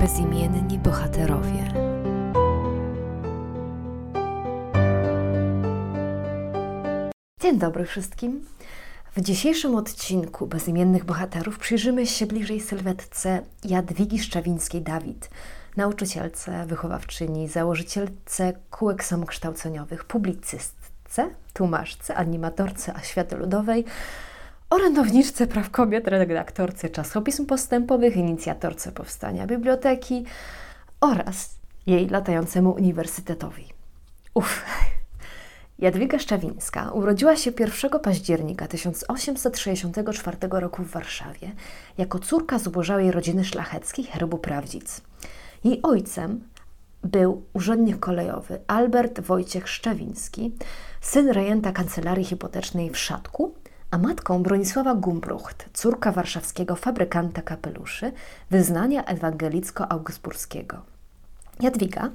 bezimienni bohaterowie. Dzień dobry wszystkim. W dzisiejszym odcinku Bezimiennych Bohaterów przyjrzymy się bliżej sylwetce Jadwigi Szczawińskiej-Dawid, nauczycielce, wychowawczyni, założycielce kółek samokształceniowych, publicystce, tłumaczce, animatorce oświaty ludowej, orędowniczce praw kobiet, redaktorce czasopism postępowych, inicjatorce powstania biblioteki oraz jej latającemu uniwersytetowi. Uff. Jadwiga Szczawińska urodziła się 1 października 1864 roku w Warszawie jako córka zubożałej rodziny szlacheckiej herbu Prawdzic. Jej ojcem był urzędnik kolejowy Albert Wojciech Szczawiński, syn rejenta kancelarii hipotecznej w Szatku, a matką Bronisława Gumbrucht, córka warszawskiego fabrykanta kapeluszy, wyznania ewangelicko-augsburskiego. Jadwiga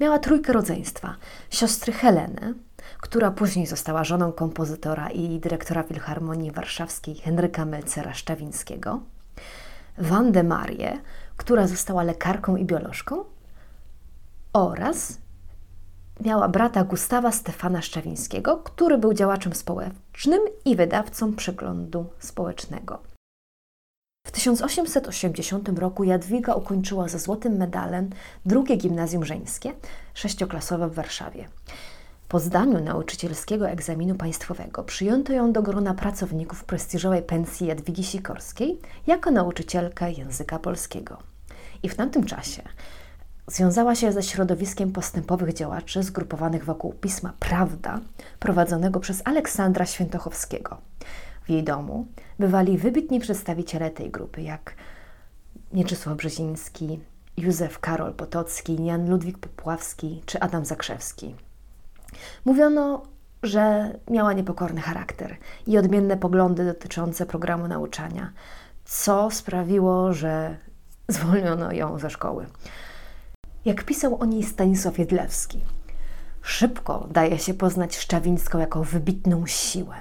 miała trójkę rodzeństwa: siostry Helenę, która później została żoną kompozytora i dyrektora Filharmonii Warszawskiej Henryka Melcera Szczawińskiego, Wandę Marię, która została lekarką i biolożką, oraz miała brata Gustawa Stefana Szczawińskiego, który był działaczem społecznym i wydawcą przeglądu społecznego. W 1880 roku Jadwiga ukończyła ze złotym medalem drugie gimnazjum żeńskie, sześcioklasowe w Warszawie. Po zdaniu nauczycielskiego egzaminu państwowego przyjęto ją do grona pracowników prestiżowej pensji Jadwigi Sikorskiej jako nauczycielkę języka polskiego. I w tamtym czasie związała się ze środowiskiem postępowych działaczy zgrupowanych wokół pisma Prawda, prowadzonego przez Aleksandra Świętochowskiego. W jej domu bywali wybitni przedstawiciele tej grupy, jak Mieczysław Brzeziński, Józef Karol Potocki, Jan Ludwik Popławski czy Adam Zakrzewski. Mówiono, że miała niepokorny charakter i odmienne poglądy dotyczące programu nauczania, co sprawiło, że zwolniono ją ze szkoły. Jak pisał o niej Stanisław Jedlewski, szybko daje się poznać Szczawińską jako wybitną siłę.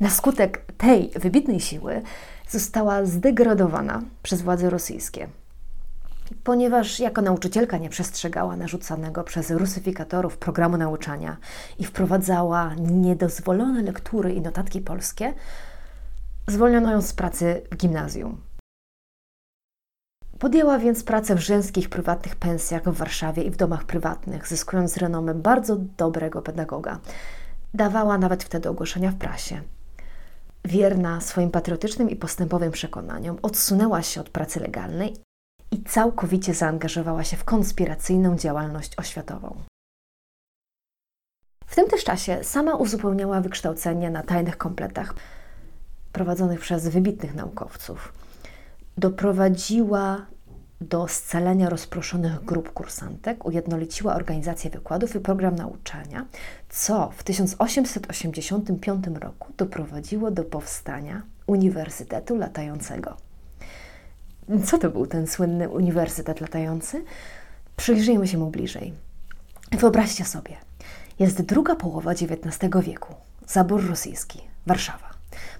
Na skutek tej wybitnej siły została zdegradowana przez władze rosyjskie – ponieważ jako nauczycielka nie przestrzegała narzucanego przez rusyfikatorów programu nauczania i wprowadzała niedozwolone lektury i notatki polskie, zwolniono ją z pracy w gimnazjum. Podjęła więc pracę w żeńskich prywatnych pensjach w Warszawie i w domach prywatnych, zyskując renomę bardzo dobrego pedagoga. Dawała nawet wtedy ogłoszenia w prasie. Wierna swoim patriotycznym i postępowym przekonaniom, odsunęła się od pracy legalnej, i całkowicie zaangażowała się w konspiracyjną działalność oświatową. W tym też czasie sama uzupełniała wykształcenie na tajnych kompletach prowadzonych przez wybitnych naukowców. Doprowadziła do scalenia rozproszonych grup kursantek, ujednoliciła organizację wykładów i program nauczania, co w 1885 roku doprowadziło do powstania Uniwersytetu Latającego. Co to był ten słynny uniwersytet latający? Przyjrzyjmy się mu bliżej. Wyobraźcie sobie, jest druga połowa XIX wieku, zabór rosyjski, Warszawa.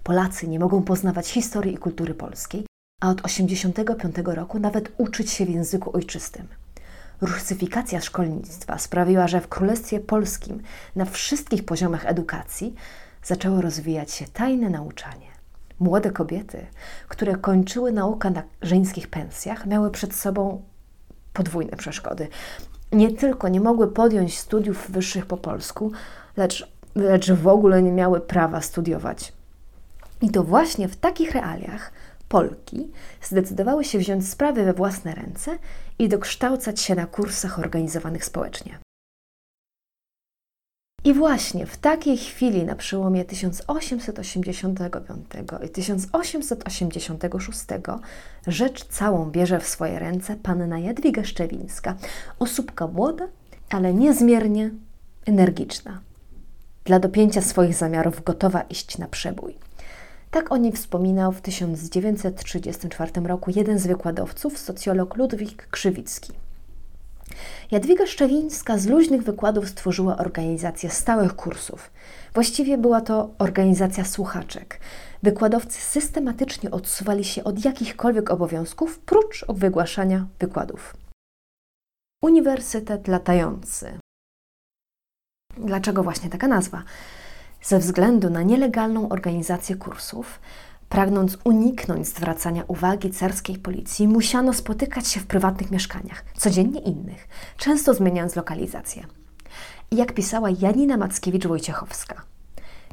Polacy nie mogą poznawać historii i kultury polskiej, a od 1985 roku nawet uczyć się w języku ojczystym. Rusyfikacja szkolnictwa sprawiła, że w Królestwie Polskim na wszystkich poziomach edukacji zaczęło rozwijać się tajne nauczanie. Młode kobiety, które kończyły naukę na żeńskich pensjach, miały przed sobą podwójne przeszkody. Nie tylko nie mogły podjąć studiów wyższych po polsku, lecz, lecz w ogóle nie miały prawa studiować. I to właśnie w takich realiach Polki zdecydowały się wziąć sprawy we własne ręce i dokształcać się na kursach organizowanych społecznie. I właśnie w takiej chwili na przełomie 1885 i 1886 rzecz całą bierze w swoje ręce panna Jadwiga Szczewińska, osóbka młoda, ale niezmiernie energiczna. Dla dopięcia swoich zamiarów gotowa iść na przebój. Tak o niej wspominał w 1934 roku jeden z wykładowców, socjolog Ludwik Krzywicki. Jadwiga Szczewińska z luźnych wykładów stworzyła organizację stałych kursów. Właściwie była to organizacja słuchaczek. wykładowcy systematycznie odsuwali się od jakichkolwiek obowiązków, prócz wygłaszania wykładów. Uniwersytet latający. Dlaczego właśnie taka nazwa? Ze względu na nielegalną organizację kursów, pragnąc uniknąć zwracania uwagi carskiej policji, musiano spotykać się w prywatnych mieszkaniach, codziennie innych, często zmieniając lokalizację. I jak pisała Janina Mackiewicz-Wojciechowska,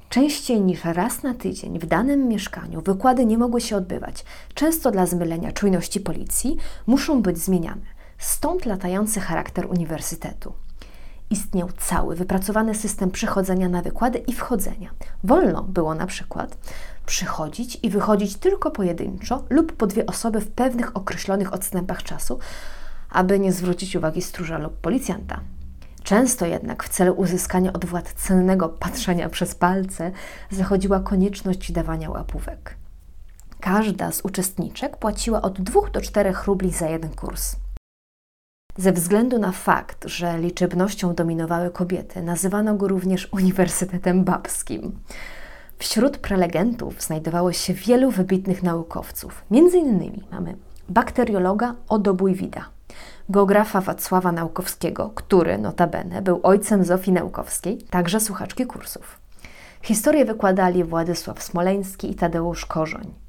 Częściej niż raz na tydzień w danym mieszkaniu wykłady nie mogły się odbywać. Często dla zmylenia czujności policji muszą być zmieniane. Stąd latający charakter uniwersytetu. Istniał cały wypracowany system przychodzenia na wykłady i wchodzenia. Wolno było na przykład przychodzić i wychodzić tylko pojedynczo lub po dwie osoby w pewnych określonych odstępach czasu, aby nie zwrócić uwagi stróża lub policjanta. Często jednak w celu uzyskania od władz cennego patrzenia przez palce zachodziła konieczność dawania łapówek. Każda z uczestniczek płaciła od 2 do 4 rubli za jeden kurs. Ze względu na fakt, że liczebnością dominowały kobiety, nazywano go również Uniwersytetem Babskim. Wśród prelegentów znajdowało się wielu wybitnych naukowców. Między innymi mamy bakteriologa Odo Bujwida, geografa Wacława Naukowskiego, który notabene był ojcem Zofii Naukowskiej, także słuchaczki kursów. Historię wykładali Władysław Smoleński i Tadeusz Korzoń.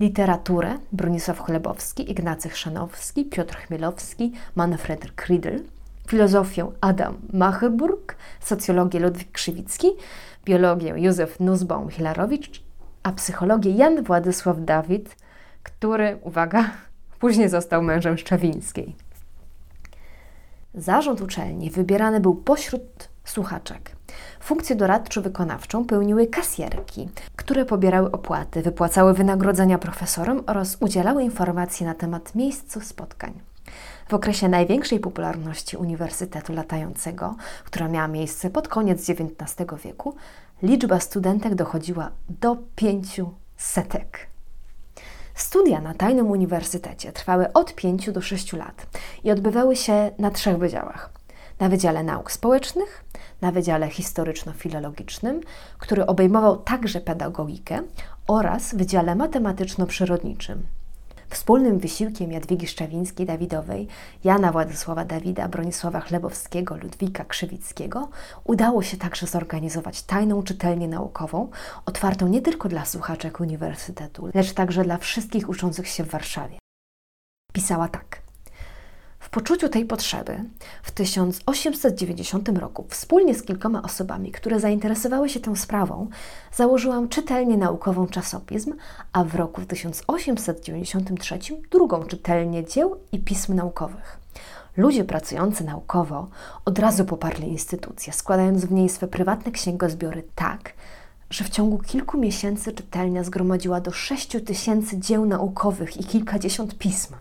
Literaturę Bronisław Chlebowski, Ignacy Chrzanowski, Piotr Chmielowski, Manfred Kriedl, filozofię Adam Macherburg, socjologię Ludwik Krzywicki, biologię Józef Nussbaum-Hilarowicz, a psychologię Jan Władysław Dawid, który, uwaga, Później został mężem Szczawińskiej. Zarząd uczelni wybierany był pośród słuchaczek. Funkcję doradczo-wykonawczą pełniły kasjerki, które pobierały opłaty, wypłacały wynagrodzenia profesorom oraz udzielały informacji na temat miejsc spotkań. W okresie największej popularności Uniwersytetu Latającego, która miała miejsce pod koniec XIX wieku, liczba studentek dochodziła do pięciu setek. Studia na tajnym uniwersytecie trwały od 5 do 6 lat i odbywały się na trzech wydziałach. Na Wydziale Nauk Społecznych, na Wydziale Historyczno-Filologicznym, który obejmował także pedagogikę, oraz Wydziale Matematyczno-Przyrodniczym. Wspólnym wysiłkiem Jadwigi Szczawińskiej-Dawidowej, Jana Władysława Dawida, Bronisława Chlebowskiego, Ludwika Krzywickiego udało się także zorganizować tajną czytelnię naukową, otwartą nie tylko dla słuchaczek uniwersytetu, lecz także dla wszystkich uczących się w Warszawie. Pisała tak – w poczuciu tej potrzeby w 1890 roku wspólnie z kilkoma osobami, które zainteresowały się tą sprawą, założyłam czytelnię naukową czasopism, a w roku 1893 drugą czytelnię dzieł i pism naukowych. Ludzie pracujący naukowo od razu poparli instytucję, składając w niej swe prywatne księgozbiory tak, że w ciągu kilku miesięcy czytelnia zgromadziła do 6 tysięcy dzieł naukowych i kilkadziesiąt pism.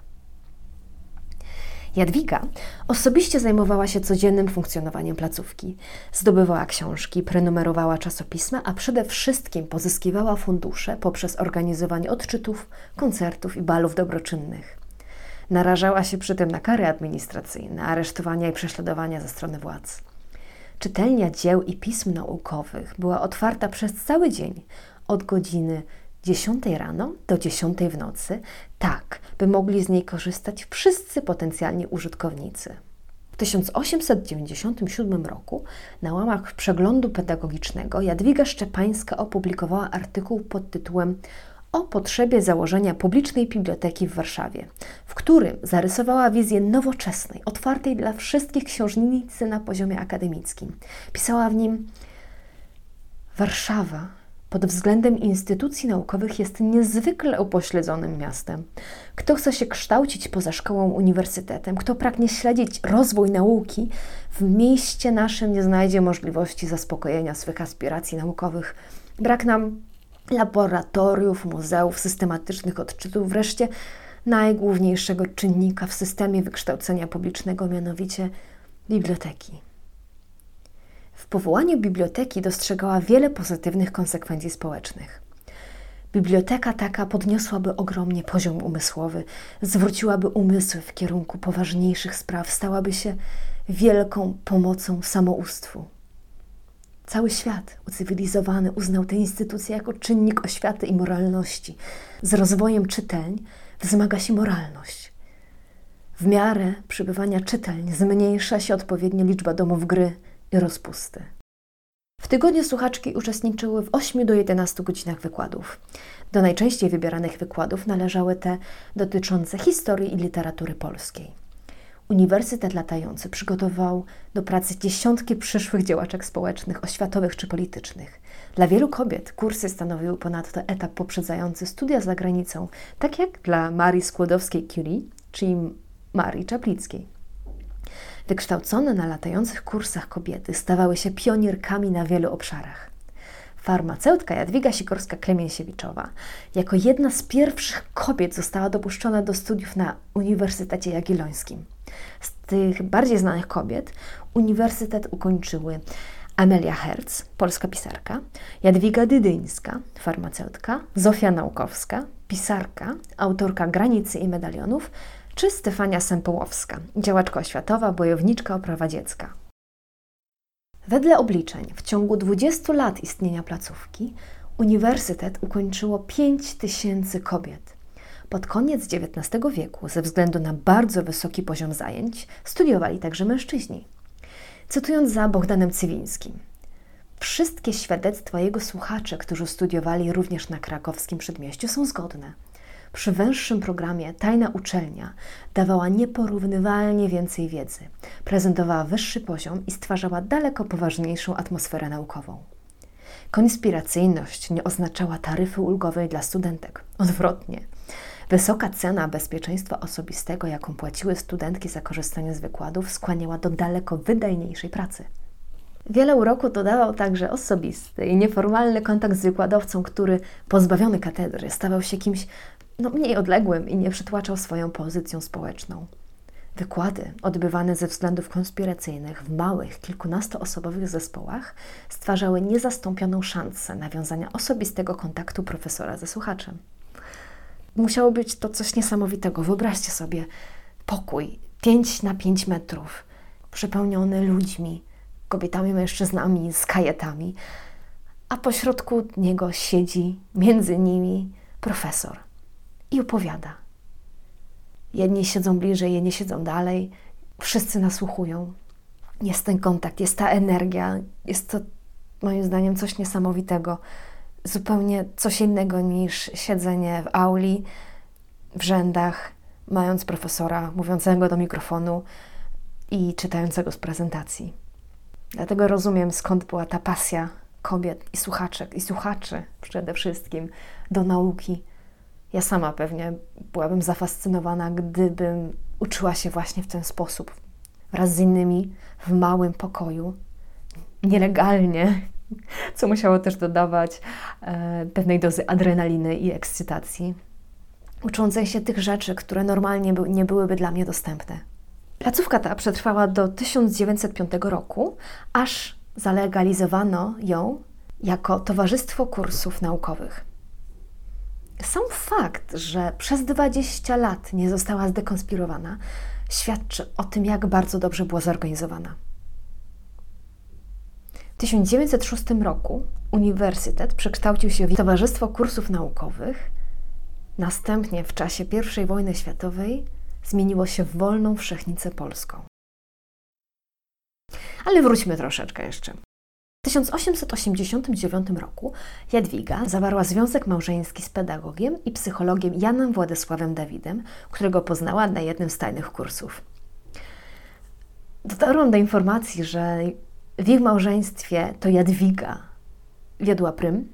Jadwiga osobiście zajmowała się codziennym funkcjonowaniem placówki. Zdobywała książki, prenumerowała czasopisma, a przede wszystkim pozyskiwała fundusze poprzez organizowanie odczytów, koncertów i balów dobroczynnych. Narażała się przy tym na kary administracyjne, aresztowania i prześladowania ze strony władz. Czytelnia dzieł i pism naukowych była otwarta przez cały dzień, od godziny 10 rano do 10 w nocy, tak, by mogli z niej korzystać wszyscy potencjalni użytkownicy. W 1897 roku na łamach przeglądu pedagogicznego Jadwiga Szczepańska opublikowała artykuł pod tytułem o potrzebie założenia publicznej biblioteki w Warszawie, w którym zarysowała wizję nowoczesnej, otwartej dla wszystkich książnicy na poziomie akademickim. Pisała w nim Warszawa pod względem instytucji naukowych jest niezwykle upośledzonym miastem. Kto chce się kształcić poza szkołą, uniwersytetem, kto pragnie śledzić rozwój nauki, w mieście naszym nie znajdzie możliwości zaspokojenia swych aspiracji naukowych. Brak nam laboratoriów, muzeów, systematycznych odczytów, wreszcie najgłówniejszego czynnika w systemie wykształcenia publicznego, mianowicie biblioteki. W powołaniu biblioteki dostrzegała wiele pozytywnych konsekwencji społecznych. Biblioteka taka podniosłaby ogromnie poziom umysłowy, zwróciłaby umysły w kierunku poważniejszych spraw, stałaby się wielką pomocą samoustwu. Cały świat ucywilizowany uznał tę instytucję jako czynnik oświaty i moralności. Z rozwojem czytelń wzmaga się moralność. W miarę przybywania czytelń zmniejsza się odpowiednio liczba domów gry i rozpusty. W tygodniu słuchaczki uczestniczyły w 8 do 11 godzinach wykładów. Do najczęściej wybieranych wykładów należały te dotyczące historii i literatury polskiej. Uniwersytet Latający przygotował do pracy dziesiątki przyszłych działaczek społecznych, oświatowych czy politycznych. Dla wielu kobiet kursy stanowiły ponadto etap poprzedzający studia za granicą, tak jak dla Marii Skłodowskiej-Curie, czyli Marii Czaplickiej. Wykształcone na latających kursach kobiety stawały się pionierkami na wielu obszarach. Farmaceutka Jadwiga Sikorska-Klemiensiewiczowa jako jedna z pierwszych kobiet została dopuszczona do studiów na Uniwersytecie Jagiellońskim. Z tych bardziej znanych kobiet uniwersytet ukończyły Amelia Herz, polska pisarka, Jadwiga Dydyńska, farmaceutka, Zofia Naukowska, pisarka, autorka Granicy i Medalionów, czy Stefania Sempołowska, działaczka oświatowa, bojowniczka o prawa dziecka. Wedle obliczeń, w ciągu 20 lat istnienia placówki, uniwersytet ukończyło 5 tysięcy kobiet. Pod koniec XIX wieku, ze względu na bardzo wysoki poziom zajęć, studiowali także mężczyźni. Cytując za Bogdanem Cywińskim, wszystkie świadectwa jego słuchaczy, którzy studiowali również na krakowskim przedmieściu, są zgodne – przy węższym programie Tajna Uczelnia dawała nieporównywalnie więcej wiedzy, prezentowała wyższy poziom i stwarzała daleko poważniejszą atmosferę naukową. Konspiracyjność nie oznaczała taryfy ulgowej dla studentek. Odwrotnie. Wysoka cena bezpieczeństwa osobistego, jaką płaciły studentki za korzystanie z wykładów, skłaniała do daleko wydajniejszej pracy. Wiele uroku dodawał także osobisty i nieformalny kontakt z wykładowcą, który, pozbawiony katedry, stawał się kimś no, mniej odległym i nie przytłaczał swoją pozycją społeczną. Wykłady, odbywane ze względów konspiracyjnych w małych, kilkunastoosobowych zespołach, stwarzały niezastąpioną szansę nawiązania osobistego kontaktu profesora ze słuchaczem. Musiało być to coś niesamowitego. Wyobraźcie sobie pokój 5 na 5 metrów, przepełniony ludźmi, kobietami, mężczyznami, z kajetami, a pośrodku niego siedzi między nimi profesor i opowiada. Jedni siedzą bliżej, jedni siedzą dalej, wszyscy nasłuchują. Jest ten kontakt, jest ta energia, jest to moim zdaniem coś niesamowitego. Zupełnie coś innego niż siedzenie w auli, w rzędach, mając profesora mówiącego do mikrofonu i czytającego z prezentacji. Dlatego rozumiem, skąd była ta pasja kobiet i słuchaczek, i słuchaczy przede wszystkim do nauki ja sama pewnie byłabym zafascynowana, gdybym uczyła się właśnie w ten sposób, wraz z innymi, w małym pokoju, nielegalnie, co musiało też dodawać e, pewnej dozy adrenaliny i ekscytacji, uczącej się tych rzeczy, które normalnie by, nie byłyby dla mnie dostępne. Placówka ta przetrwała do 1905 roku, aż zalegalizowano ją jako Towarzystwo Kursów Naukowych. Sam fakt, że przez 20 lat nie została zdekonspirowana, świadczy o tym, jak bardzo dobrze była zorganizowana. W 1906 roku uniwersytet przekształcił się w Towarzystwo Kursów Naukowych. Następnie w czasie I wojny światowej zmieniło się w Wolną Wszechnicę Polską. Ale wróćmy troszeczkę jeszcze. W 1889 roku Jadwiga zawarła związek małżeński z pedagogiem i psychologiem Janem Władysławem Dawidem, którego poznała na jednym z tajnych kursów. Dotarłam do informacji, że w ich małżeństwie to Jadwiga wiodła prym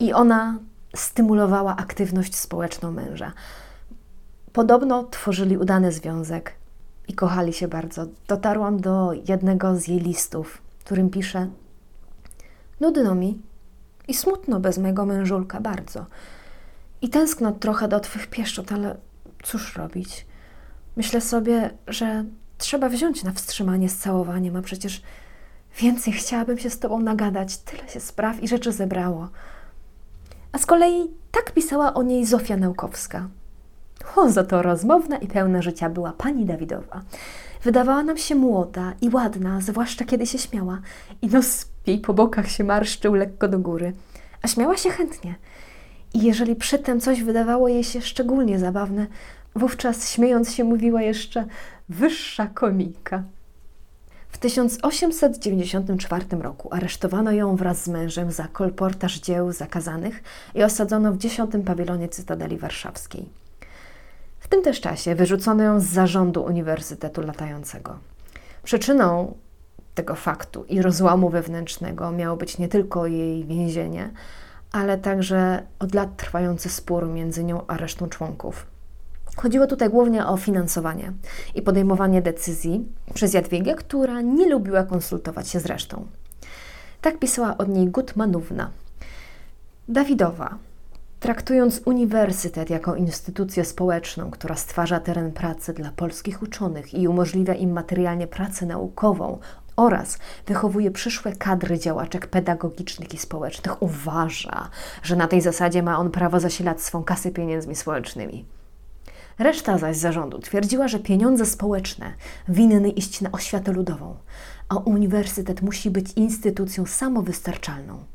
i ona stymulowała aktywność społeczną męża. Podobno tworzyli udany związek i kochali się bardzo. Dotarłam do jednego z jej listów, w którym pisze: Nudno mi i smutno bez mojego mężulka bardzo. I tęskno trochę do Twych pieszczot, ale cóż robić? Myślę sobie, że trzeba wziąć na wstrzymanie z całowaniem, a przecież więcej chciałabym się z Tobą nagadać. Tyle się spraw i rzeczy zebrało. A z kolei tak pisała o niej Zofia Naukowska. O, za to rozmowna i pełna życia była pani Dawidowa. Wydawała nam się młoda i ładna, zwłaszcza kiedy się śmiała, i nos jej po bokach się marszczył lekko do góry, a śmiała się chętnie. I jeżeli przy tym coś wydawało jej się szczególnie zabawne, wówczas śmiejąc się mówiła jeszcze wyższa komika. W 1894 roku aresztowano ją wraz z mężem za kolportaż dzieł zakazanych i osadzono w dziesiątym pawilonie Cytadeli Warszawskiej. Tym też czasie wyrzucono ją z zarządu Uniwersytetu Latającego. Przyczyną tego faktu i rozłamu wewnętrznego miało być nie tylko jej więzienie, ale także od lat trwający spór między nią a resztą członków. Chodziło tutaj głównie o finansowanie i podejmowanie decyzji przez Jadwigę, która nie lubiła konsultować się z resztą. Tak pisała od niej Gutmanówna. Dawidowa, traktując uniwersytet jako instytucję społeczną, która stwarza teren pracy dla polskich uczonych i umożliwia im materialnie pracę naukową oraz wychowuje przyszłe kadry działaczek pedagogicznych i społecznych, uważa, że na tej zasadzie ma on prawo zasilać swą kasę pieniędzmi społecznymi. Reszta zaś zarządu twierdziła, że pieniądze społeczne winny iść na oświatę ludową, a uniwersytet musi być instytucją samowystarczalną.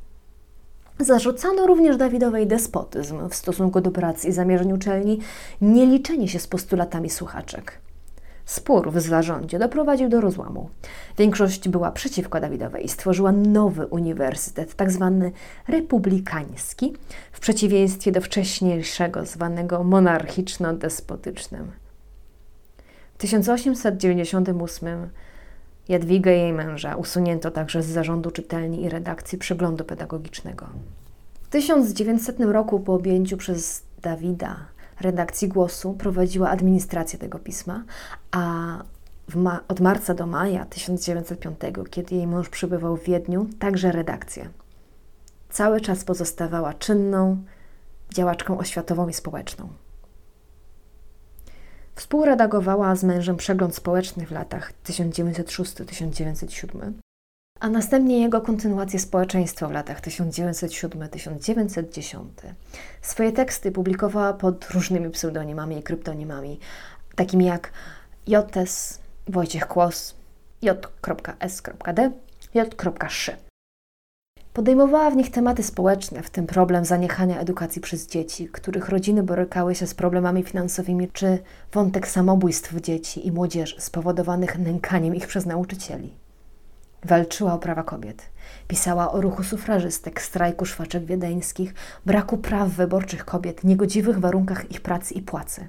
Zarzucano również Dawidowej despotyzm w stosunku do pracy i zamierzeń uczelni, nie liczenie się z postulatami słuchaczek. Spór w zarządzie doprowadził do rozłamu. Większość była przeciwko Dawidowej i stworzyła nowy uniwersytet, tak zwany republikański, w przeciwieństwie do wcześniejszego zwanego monarchiczno-despotycznym. W 1898 Jadwigę i jej męża usunięto także z zarządu czytelni i redakcji przeglądu pedagogicznego. W 1900 roku po objęciu przez Dawida redakcji Głosu prowadziła administrację tego pisma, a ma od marca do maja 1905, kiedy jej mąż przybywał w Wiedniu, także redakcję. Cały czas pozostawała czynną działaczką oświatową i społeczną. Współredagowała z mężem przegląd społeczny w latach 1906-1907, a następnie jego kontynuację społeczeństwa w latach 1907-1910. Swoje teksty publikowała pod różnymi pseudonimami i kryptonimami, takimi jak JS, Wojciech Kłos, J.S.D, J.Szy. Podejmowała w nich tematy społeczne, w tym problem zaniechania edukacji przez dzieci, których rodziny borykały się z problemami finansowymi, czy wątek samobójstw dzieci i młodzieży spowodowanych nękaniem ich przez nauczycieli. Walczyła o prawa kobiet. Pisała o ruchu sufrażystek, strajku szwaczek wiedeńskich, braku praw wyborczych kobiet, niegodziwych warunkach ich pracy i płacy.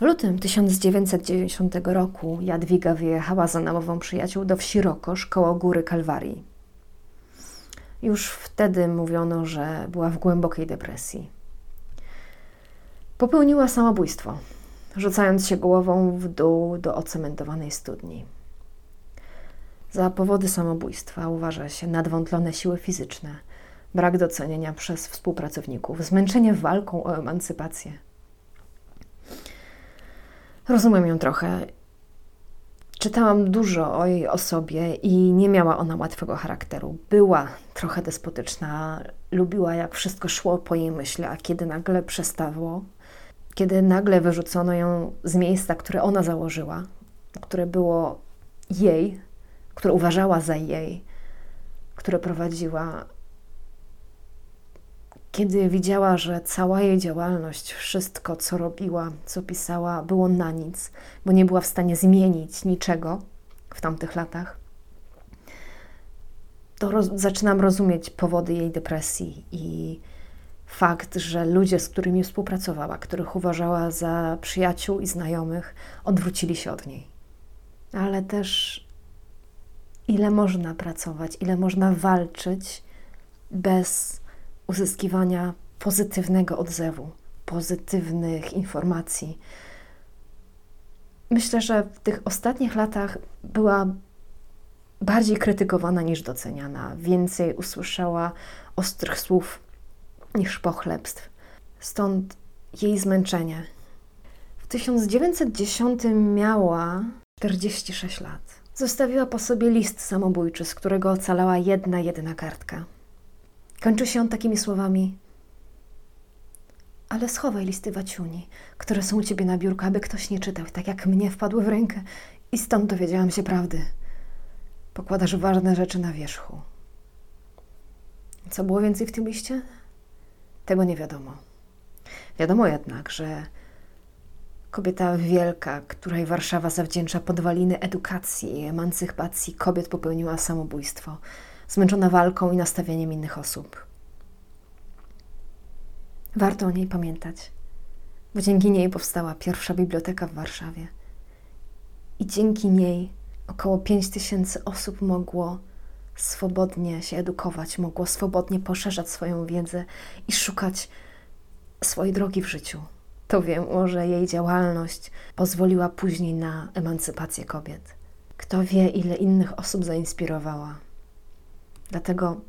W lutym 1990 roku Jadwiga wyjechała za namową przyjaciół do wsi Rokosz koło góry Kalwarii. Już wtedy mówiono, że była w głębokiej depresji. Popełniła samobójstwo, rzucając się głową w dół do ocementowanej studni. Za powody samobójstwa uważa się nadwątlone siły fizyczne, brak docenienia przez współpracowników, zmęczenie walką o emancypację. Rozumiem ją trochę. Czytałam dużo o jej osobie i nie miała ona łatwego charakteru. Była trochę despotyczna, lubiła jak wszystko szło po jej myśli, a kiedy nagle przestało, kiedy nagle wyrzucono ją z miejsca, które ona założyła, które było jej, które uważała za jej, które prowadziła, kiedy widziała, że cała jej działalność, wszystko, co robiła, co pisała, było na nic, bo nie była w stanie zmienić niczego w tamtych latach, to roz zaczynam rozumieć powody jej depresji i fakt, że ludzie, z którymi współpracowała, których uważała za przyjaciół i znajomych, odwrócili się od niej. Ale też ile można pracować, ile można walczyć bez uzyskiwania pozytywnego odzewu, pozytywnych informacji. Myślę, że w tych ostatnich latach była bardziej krytykowana niż doceniana, więcej usłyszała ostrych słów niż pochlebstw. Stąd jej zmęczenie. W 1910 miała 46 lat. Zostawiła po sobie list samobójczy, z którego ocalała jedna, jedyna kartka. Kończy się on takimi słowami: ale schowaj listy waciuni, które są u ciebie na biurku, aby ktoś nie czytał, tak jak mnie wpadły w rękę i stąd dowiedziałam się prawdy. Pokładasz ważne rzeczy na wierzchu. Co było więcej w tym liście? Tego nie wiadomo. Wiadomo jednak, że kobieta wielka, której Warszawa zawdzięcza podwaliny edukacji i emancypacji kobiet, popełniła samobójstwo, zmęczona walką i nastawieniem innych osób. Warto o niej pamiętać, bo dzięki niej powstała pierwsza biblioteka w Warszawie. I dzięki niej około 5 tysięcy osób mogło swobodnie się edukować, mogło swobodnie poszerzać swoją wiedzę i szukać swojej drogi w życiu. To wiem, że jej działalność pozwoliła później na emancypację kobiet. Kto wie, ile innych osób zainspirowała. Dlatego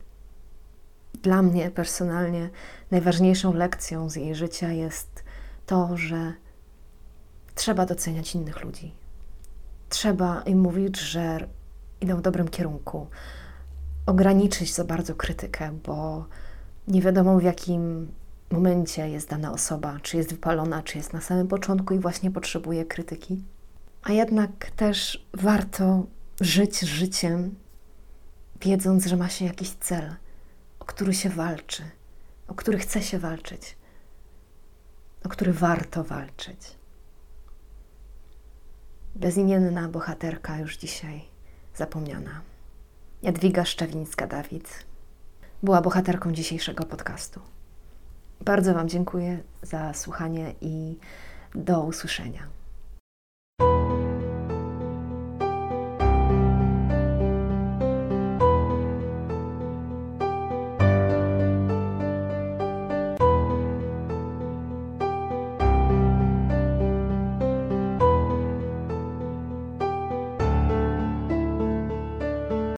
dla mnie personalnie najważniejszą lekcją z jej życia jest to, że trzeba doceniać innych ludzi. Trzeba im mówić, że idą w dobrym kierunku, ograniczyć za bardzo krytykę, bo nie wiadomo w jakim momencie jest dana osoba, czy jest wypalona, czy jest na samym początku i właśnie potrzebuje krytyki. A jednak też warto żyć życiem, wiedząc, że ma się jakiś cel, o który się walczy, o który chce się walczyć, o który warto walczyć. Bezimienna bohaterka już dzisiaj zapomniana. Jadwiga Szczewińska-Dawid była bohaterką dzisiejszego podcastu. Bardzo Wam dziękuję za słuchanie i do usłyszenia.